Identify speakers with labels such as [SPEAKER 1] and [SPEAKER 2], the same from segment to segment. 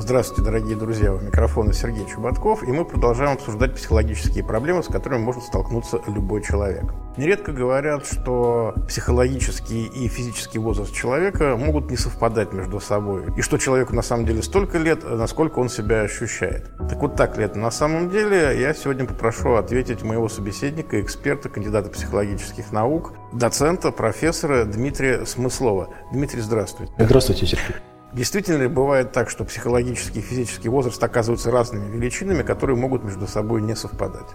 [SPEAKER 1] Здравствуйте, дорогие друзья, у микрофона Сергей Чубатков, и мы продолжаем обсуждать психологические проблемы, с которыми может столкнуться любой человек. Нередко говорят, что психологический и физический возраст человека могут не совпадать между собой, и что человеку на самом деле столько лет, насколько он себя ощущает. Так вот так ли это на самом деле, я сегодня попрошу ответить моего собеседника, эксперта, кандидата психологических наук, доцента, профессора Дмитрия Смыслова. Дмитрий, здравствуйте.
[SPEAKER 2] Здравствуйте, Сергей.
[SPEAKER 1] Действительно ли бывает так, что психологический и физический возраст оказываются разными величинами, которые могут между собой не совпадать?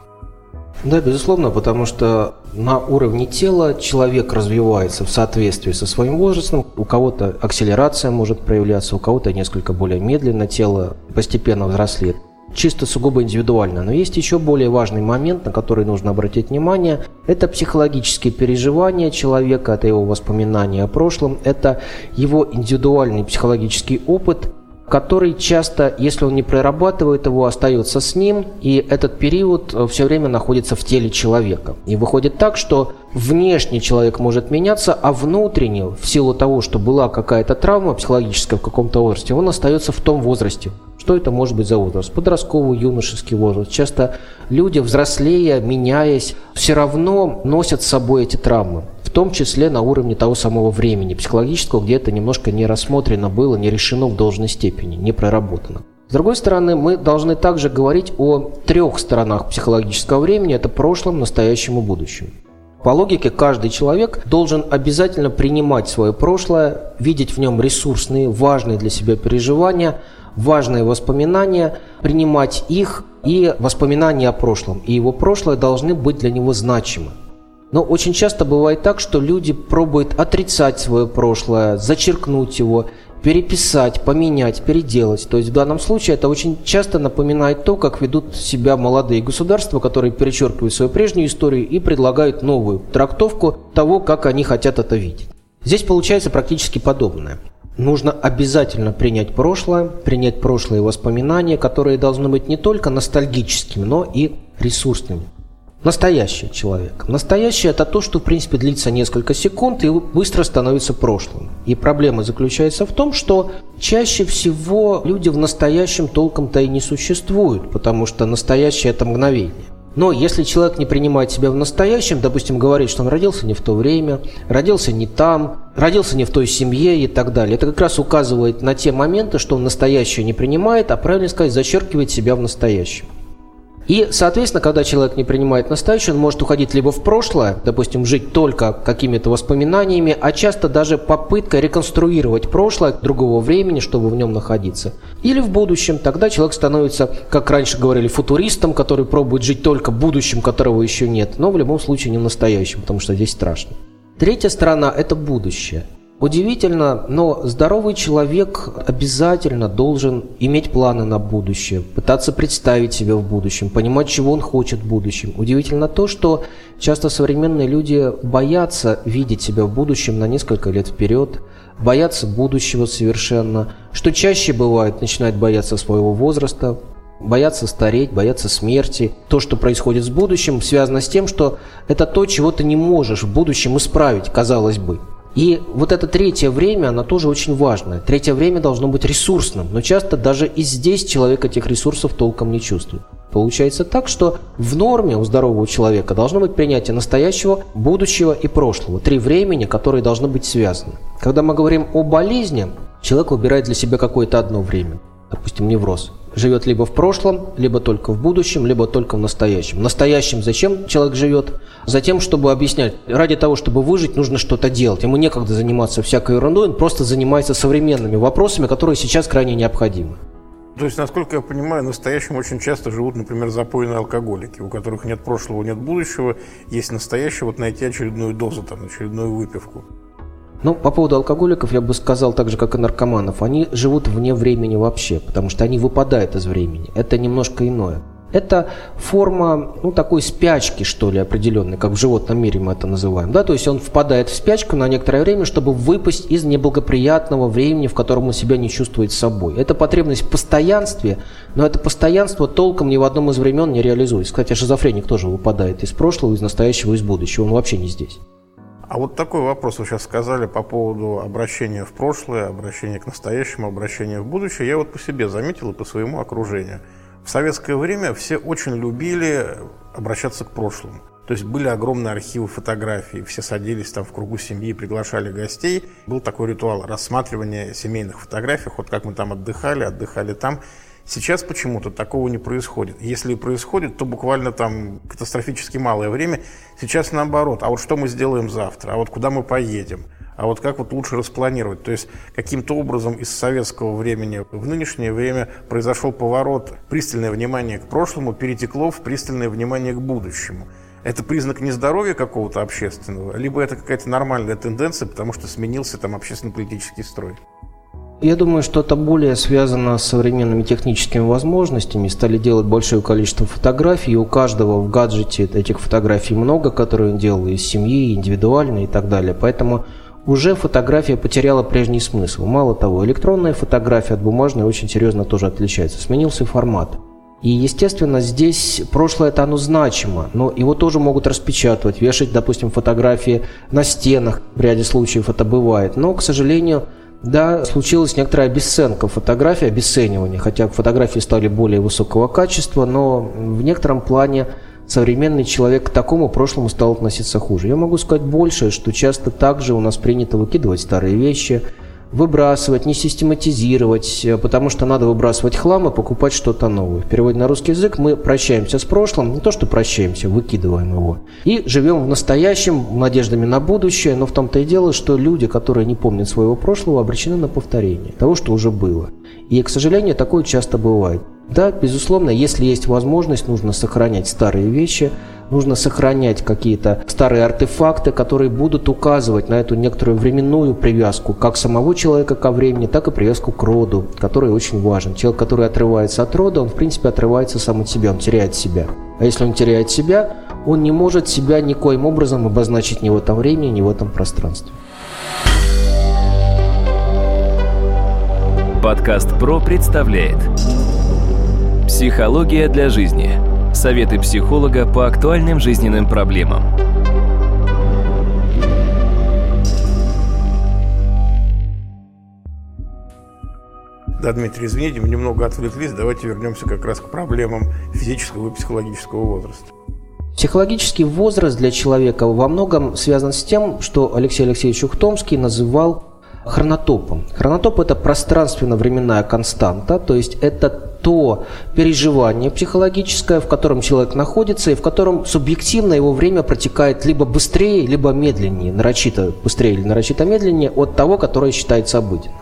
[SPEAKER 2] Да, безусловно, потому что на уровне тела человек развивается в соответствии со своим возрастом. У кого-то акселерация может проявляться, у кого-то несколько более медленно тело постепенно взрослеет чисто сугубо индивидуально. Но есть еще более важный момент, на который нужно обратить внимание. Это психологические переживания человека, это его воспоминания о прошлом, это его индивидуальный психологический опыт, который часто, если он не прорабатывает его, остается с ним, и этот период э, все время находится в теле человека. И выходит так, что внешний человек может меняться, а внутренне, в силу того, что была какая-то травма психологическая в каком-то возрасте, он остается в том возрасте. Что это может быть за возраст? Подростковый, юношеский возраст. Часто люди, взрослея, меняясь, все равно носят с собой эти травмы. В том числе на уровне того самого времени психологического, где это немножко не рассмотрено было, не решено в должной степени, не проработано. С другой стороны, мы должны также говорить о трех сторонах психологического времени. Это прошлом, настоящем и будущем. По логике, каждый человек должен обязательно принимать свое прошлое, видеть в нем ресурсные, важные для себя переживания, важные воспоминания, принимать их и воспоминания о прошлом. И его прошлое должны быть для него значимы. Но очень часто бывает так, что люди пробуют отрицать свое прошлое, зачеркнуть его, переписать, поменять, переделать. То есть в данном случае это очень часто напоминает то, как ведут себя молодые государства, которые перечеркивают свою прежнюю историю и предлагают новую трактовку того, как они хотят это видеть. Здесь получается практически подобное. Нужно обязательно принять прошлое, принять прошлые воспоминания, которые должны быть не только ностальгическими, но и ресурсными. Настоящий человек. Настоящий – это то, что, в принципе, длится несколько секунд и быстро становится прошлым. И проблема заключается в том, что чаще всего люди в настоящем толком-то и не существуют, потому что настоящее – это мгновение. Но если человек не принимает себя в настоящем, допустим, говорит, что он родился не в то время, родился не там, родился не в той семье и так далее, это как раз указывает на те моменты, что он настоящее не принимает, а правильно сказать, зачеркивает себя в настоящем. И, соответственно, когда человек не принимает настоящее, он может уходить либо в прошлое, допустим, жить только какими-то воспоминаниями, а часто даже попыткой реконструировать прошлое другого времени, чтобы в нем находиться. Или в будущем, тогда человек становится, как раньше говорили, футуристом, который пробует жить только будущим, которого еще нет, но в любом случае не в настоящем, потому что здесь страшно. Третья сторона – это будущее – Удивительно, но здоровый человек обязательно должен иметь планы на будущее, пытаться представить себя в будущем, понимать, чего он хочет в будущем. Удивительно то, что часто современные люди боятся видеть себя в будущем на несколько лет вперед, боятся будущего совершенно, что чаще бывает, начинают бояться своего возраста, боятся стареть, боятся смерти. То, что происходит с будущим, связано с тем, что это то, чего ты не можешь в будущем исправить, казалось бы. И вот это третье время, оно тоже очень важное. Третье время должно быть ресурсным, но часто даже и здесь человек этих ресурсов толком не чувствует. Получается так, что в норме у здорового человека должно быть принятие настоящего, будущего и прошлого. Три времени, которые должны быть связаны. Когда мы говорим о болезни, человек выбирает для себя какое-то одно время. Допустим, невроз живет либо в прошлом, либо только в будущем, либо только в настоящем. В настоящем зачем человек живет? Затем, чтобы объяснять, ради того, чтобы выжить, нужно что-то делать. Ему некогда заниматься всякой ерундой, он просто занимается современными вопросами, которые сейчас крайне необходимы.
[SPEAKER 1] То есть, насколько я понимаю, настоящим очень часто живут, например, запойные алкоголики, у которых нет прошлого, нет будущего, есть настоящее, вот найти очередную дозу, там, очередную выпивку.
[SPEAKER 2] Ну, по поводу алкоголиков я бы сказал так же, как и наркоманов. Они живут вне времени вообще, потому что они выпадают из времени. Это немножко иное. Это форма, ну, такой спячки, что ли, определенной, как в животном мире мы это называем. Да? То есть он впадает в спячку на некоторое время, чтобы выпасть из неблагоприятного времени, в котором он себя не чувствует собой. Это потребность в постоянстве, но это постоянство толком ни в одном из времен не реализуется. Кстати, шизофреник тоже выпадает из прошлого, из настоящего, из будущего. Он вообще не здесь.
[SPEAKER 1] А вот такой вопрос вы сейчас сказали по поводу обращения в прошлое, обращения к настоящему, обращения в будущее. Я вот по себе заметил и по своему окружению – в советское время все очень любили обращаться к прошлому. То есть были огромные архивы фотографий, все садились там в кругу семьи, приглашали гостей. Был такой ритуал рассматривания семейных фотографий, вот как мы там отдыхали, отдыхали там. Сейчас почему-то такого не происходит. Если и происходит, то буквально там катастрофически малое время. Сейчас наоборот. А вот что мы сделаем завтра? А вот куда мы поедем? а вот как вот лучше распланировать. То есть каким-то образом из советского времени в нынешнее время произошел поворот. Пристальное внимание к прошлому перетекло в пристальное внимание к будущему. Это признак нездоровья какого-то общественного, либо это какая-то нормальная тенденция, потому что сменился там общественно-политический строй.
[SPEAKER 2] Я думаю, что это более связано с современными техническими возможностями. Стали делать большое количество фотографий, и у каждого в гаджете этих фотографий много, которые он делал из семьи, индивидуально и так далее. Поэтому уже фотография потеряла прежний смысл. Мало того, электронная фотография от бумажной очень серьезно тоже отличается. Сменился формат. И, естественно, здесь прошлое это оно значимо, но его тоже могут распечатывать, вешать, допустим, фотографии на стенах. В ряде случаев это бывает. Но, к сожалению, да, случилась некоторая обесценка фотографии, обесценивание, хотя фотографии стали более высокого качества, но в некотором плане современный человек к такому прошлому стал относиться хуже. Я могу сказать больше, что часто также у нас принято выкидывать старые вещи, выбрасывать, не систематизировать, потому что надо выбрасывать хлам и покупать что-то новое. В переводе на русский язык мы прощаемся с прошлым, не то что прощаемся, выкидываем его. И живем в настоящем, надеждами на будущее, но в том-то и дело, что люди, которые не помнят своего прошлого, обречены на повторение того, что уже было. И, к сожалению, такое часто бывает. Да, безусловно, если есть возможность, нужно сохранять старые вещи, нужно сохранять какие-то старые артефакты, которые будут указывать на эту некоторую временную привязку как самого человека ко времени, так и привязку к роду, который очень важен. Человек, который отрывается от рода, он в принципе отрывается сам от себя, он теряет себя. А если он теряет себя, он не может себя никоим образом обозначить ни в этом времени, ни в этом пространстве.
[SPEAKER 3] Подкаст ПРО представляет Психология для жизни. Советы психолога по актуальным жизненным проблемам.
[SPEAKER 1] Да, Дмитрий, извините, мы немного отвлеклись. Давайте вернемся как раз к проблемам физического и психологического возраста.
[SPEAKER 2] Психологический возраст для человека во многом связан с тем, что Алексей Алексеевич Ухтомский называл хронотопом. Хронотоп – это пространственно-временная константа, то есть это то переживание психологическое, в котором человек находится, и в котором субъективно его время протекает либо быстрее, либо медленнее, нарочито быстрее или нарочито медленнее от того, которое считается обыденным.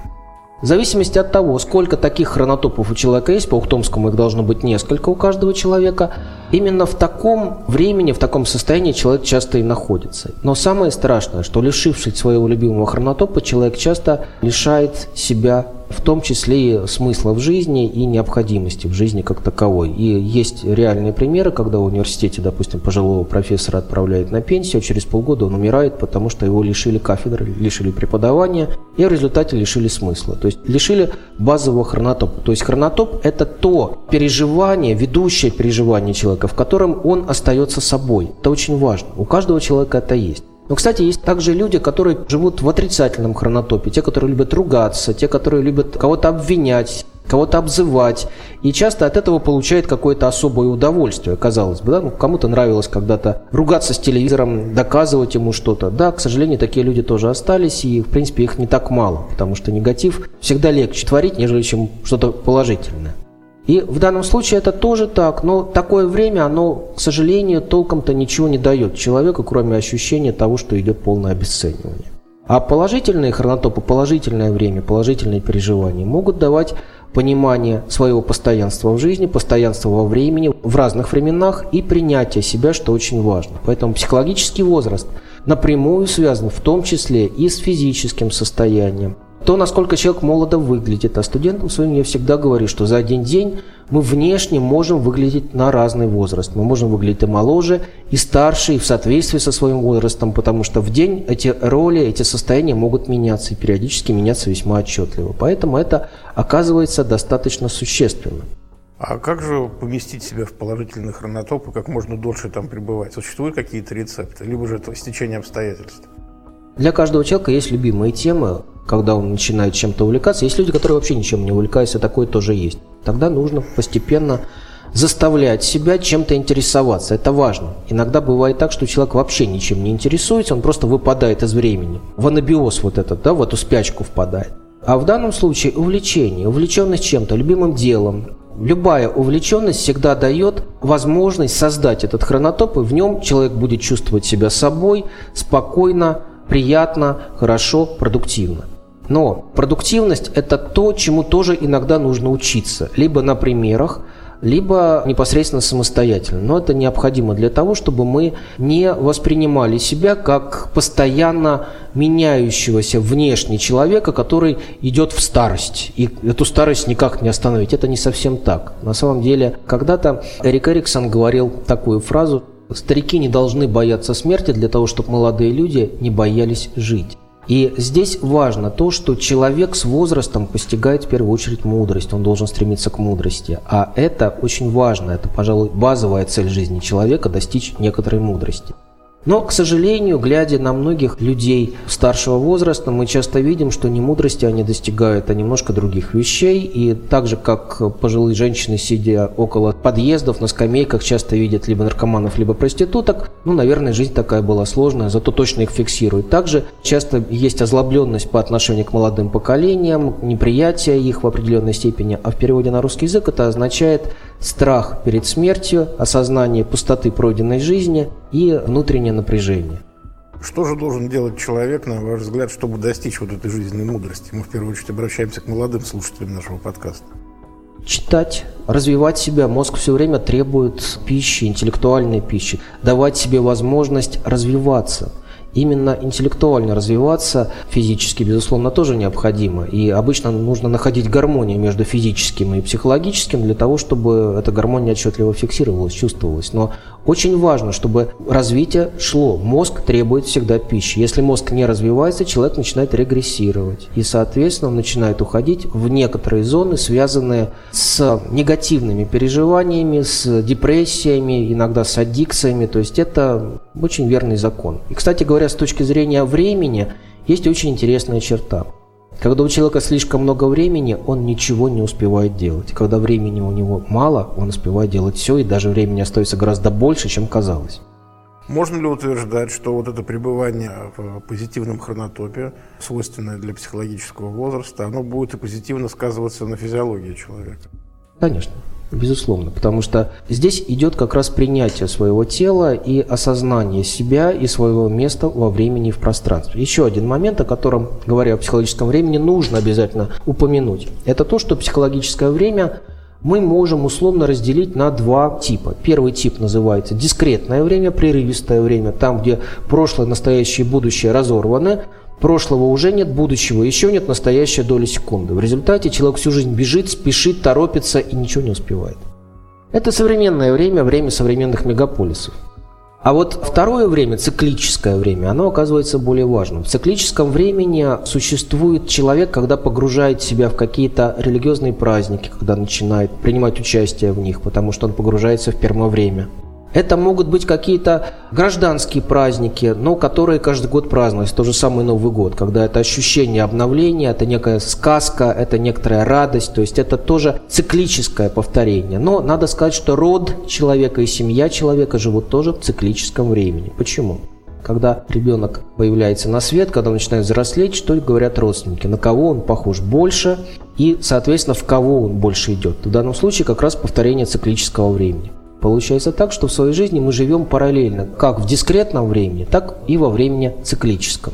[SPEAKER 2] В зависимости от того, сколько таких хронотопов у человека есть, по Ухтомскому их должно быть несколько у каждого человека, именно в таком времени, в таком состоянии человек часто и находится. Но самое страшное, что лишившись своего любимого хронотопа, человек часто лишает себя в том числе и смысла в жизни и необходимости в жизни как таковой. И есть реальные примеры, когда в университете, допустим, пожилого профессора отправляют на пенсию, а через полгода он умирает, потому что его лишили кафедры, лишили преподавания и в результате лишили смысла. То есть лишили базового хронотопа. То есть хронотоп – это то переживание, ведущее переживание человека, в котором он остается собой. Это очень важно. У каждого человека это есть. Но, кстати, есть также люди, которые живут в отрицательном хронотопе, те, которые любят ругаться, те, которые любят кого-то обвинять, кого-то обзывать. И часто от этого получает какое-то особое удовольствие, казалось бы. Да? Ну, кому-то нравилось когда-то ругаться с телевизором, доказывать ему что-то. Да, к сожалению, такие люди тоже остались, и, в принципе, их не так мало, потому что негатив всегда легче творить, нежели чем что-то положительное. И в данном случае это тоже так, но такое время, оно, к сожалению, толком-то ничего не дает человеку, кроме ощущения того, что идет полное обесценивание. А положительные хронотопы, положительное время, положительные переживания могут давать понимание своего постоянства в жизни, постоянства во времени, в разных временах и принятие себя, что очень важно. Поэтому психологический возраст напрямую связан в том числе и с физическим состоянием, то, насколько человек молодо выглядит. А студентам своим я всегда говорю, что за один день мы внешне можем выглядеть на разный возраст. Мы можем выглядеть и моложе, и старше, и в соответствии со своим возрастом, потому что в день эти роли, эти состояния могут меняться и периодически меняться весьма отчетливо. Поэтому это оказывается достаточно существенно.
[SPEAKER 1] А как же поместить себя в положительный хронотоп и как можно дольше там пребывать? Существуют какие-то рецепты? Либо же это стечение обстоятельств?
[SPEAKER 2] Для каждого человека есть любимые темы, когда он начинает чем-то увлекаться. Есть люди, которые вообще ничем не увлекаются, такое тоже есть. Тогда нужно постепенно заставлять себя чем-то интересоваться. Это важно. Иногда бывает так, что человек вообще ничем не интересуется, он просто выпадает из времени. В анабиоз вот этот, да, в эту спячку впадает. А в данном случае увлечение, увлеченность чем-то, любимым делом, Любая увлеченность всегда дает возможность создать этот хронотоп, и в нем человек будет чувствовать себя собой спокойно, приятно, хорошо, продуктивно. Но продуктивность – это то, чему тоже иногда нужно учиться. Либо на примерах, либо непосредственно самостоятельно. Но это необходимо для того, чтобы мы не воспринимали себя как постоянно меняющегося внешне человека, который идет в старость. И эту старость никак не остановить. Это не совсем так. На самом деле, когда-то Эрик Эриксон говорил такую фразу Старики не должны бояться смерти для того, чтобы молодые люди не боялись жить. И здесь важно то, что человек с возрастом постигает в первую очередь мудрость, он должен стремиться к мудрости. А это очень важно, это, пожалуй, базовая цель жизни человека – достичь некоторой мудрости. Но, к сожалению, глядя на многих людей старшего возраста, мы часто видим, что не мудрости они достигают, а немножко других вещей. И так же, как пожилые женщины, сидя около подъездов, на скамейках, часто видят либо наркоманов, либо проституток, ну, наверное, жизнь такая была сложная, зато точно их фиксируют. Также часто есть озлобленность по отношению к молодым поколениям, неприятие их в определенной степени, а в переводе на русский язык это означает страх перед смертью, осознание пустоты пройденной жизни и внутреннее напряжение.
[SPEAKER 1] Что же должен делать человек, на ваш взгляд, чтобы достичь вот этой жизненной мудрости? Мы в первую очередь обращаемся к молодым слушателям нашего подкаста.
[SPEAKER 2] Читать, развивать себя. Мозг все время требует пищи, интеллектуальной пищи. Давать себе возможность развиваться – Именно интеллектуально развиваться физически, безусловно, тоже необходимо. И обычно нужно находить гармонию между физическим и психологическим для того, чтобы эта гармония отчетливо фиксировалась, чувствовалась. Но очень важно, чтобы развитие шло. Мозг требует всегда пищи. Если мозг не развивается, человек начинает регрессировать. И, соответственно, он начинает уходить в некоторые зоны, связанные с негативными переживаниями, с депрессиями, иногда с аддикциями. То есть это очень верный закон. И, кстати говоря, с точки зрения времени, есть очень интересная черта – когда у человека слишком много времени, он ничего не успевает делать. Когда времени у него мало, он успевает делать все, и даже времени остается гораздо больше, чем казалось.
[SPEAKER 1] Можно ли утверждать, что вот это пребывание в позитивном хронотопе, свойственное для психологического возраста, оно будет и позитивно сказываться на физиологии человека?
[SPEAKER 2] Конечно. Безусловно, потому что здесь идет как раз принятие своего тела и осознание себя и своего места во времени и в пространстве. Еще один момент, о котором, говоря о психологическом времени, нужно обязательно упомянуть. Это то, что психологическое время мы можем условно разделить на два типа. Первый тип называется дискретное время, прерывистое время, там, где прошлое, настоящее и будущее разорваны, Прошлого уже нет, будущего еще нет, настоящая доля секунды. В результате человек всю жизнь бежит, спешит, торопится и ничего не успевает. Это современное время, время современных мегаполисов. А вот второе время, циклическое время, оно оказывается более важным. В циклическом времени существует человек, когда погружает себя в какие-то религиозные праздники, когда начинает принимать участие в них, потому что он погружается в первое время – это могут быть какие-то гражданские праздники, но которые каждый год празднуются. То же самое Новый год, когда это ощущение обновления, это некая сказка, это некоторая радость. То есть это тоже циклическое повторение. Но надо сказать, что род человека и семья человека живут тоже в циклическом времени. Почему? Когда ребенок появляется на свет, когда он начинает взрослеть, что говорят родственники, на кого он похож больше и, соответственно, в кого он больше идет. В данном случае как раз повторение циклического времени. Получается так, что в своей жизни мы живем параллельно, как в дискретном времени, так и во времени циклическом.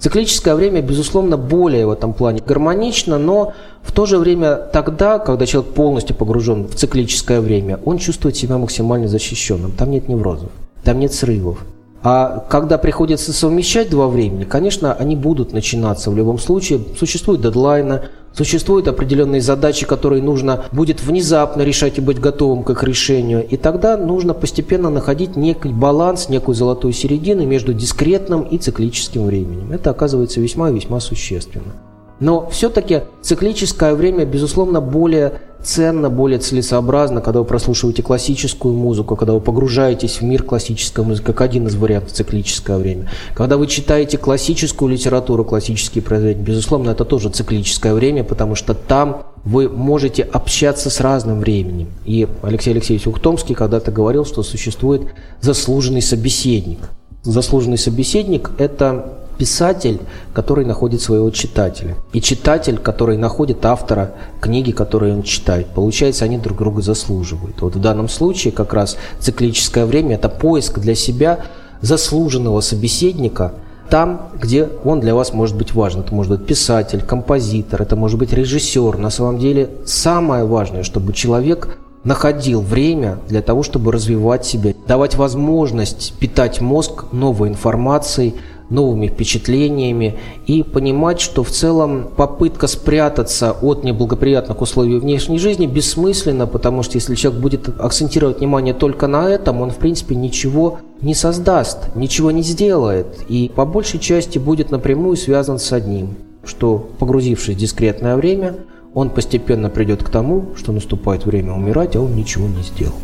[SPEAKER 2] Циклическое время, безусловно, более в этом плане гармонично, но в то же время тогда, когда человек полностью погружен в циклическое время, он чувствует себя максимально защищенным. Там нет неврозов, там нет срывов, А когда приходится совмещать два времени, конечно, они будут начинаться в любом случае. Существуют дедлайны, существуют определенные задачи, которые нужно будет внезапно решать и быть готовым к их решению. И тогда нужно постепенно находить некий баланс, некую золотую середину между дискретным и циклическим временем. Это оказывается весьма и весьма существенно. Но все-таки циклическое время, безусловно, более ценно, более целесообразно, когда вы прослушиваете классическую музыку, когда вы погружаетесь в мир классической музыки, как один из вариантов циклическое время. Когда вы читаете классическую литературу, классические произведения, безусловно, это тоже циклическое время, потому что там вы можете общаться с разным временем. И Алексей Алексеевич Ухтомский когда-то говорил, что существует заслуженный собеседник. Заслуженный собеседник – это писатель, который находит своего читателя, и читатель, который находит автора книги, которую он читает. Получается, они друг друга заслуживают. Вот в данном случае как раз циклическое время – это поиск для себя заслуженного собеседника там, где он для вас может быть важен. Это может быть писатель, композитор, это может быть режиссер. На самом деле самое важное, чтобы человек находил время для того, чтобы развивать себя, давать возможность питать мозг новой информацией, новыми впечатлениями и понимать, что в целом попытка спрятаться от неблагоприятных условий внешней жизни бессмысленна, потому что если человек будет акцентировать внимание только на этом, он в принципе ничего не создаст, ничего не сделает и по большей части будет напрямую связан с одним, что погрузившись в дискретное время, он постепенно придет к тому, что наступает время умирать, а он ничего не сделал.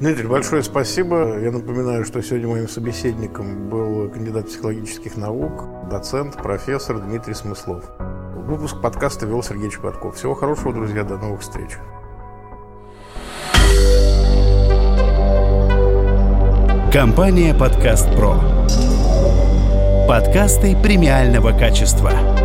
[SPEAKER 1] Дмитрий, большое спасибо. Я напоминаю, что сегодня моим собеседником был кандидат психологических наук, доцент, профессор Дмитрий Смыслов. Выпуск подкаста вел Сергей Чеботков. Всего хорошего, друзья, до новых встреч.
[SPEAKER 4] Компания «Подкаст Про». Подкасты премиального качества –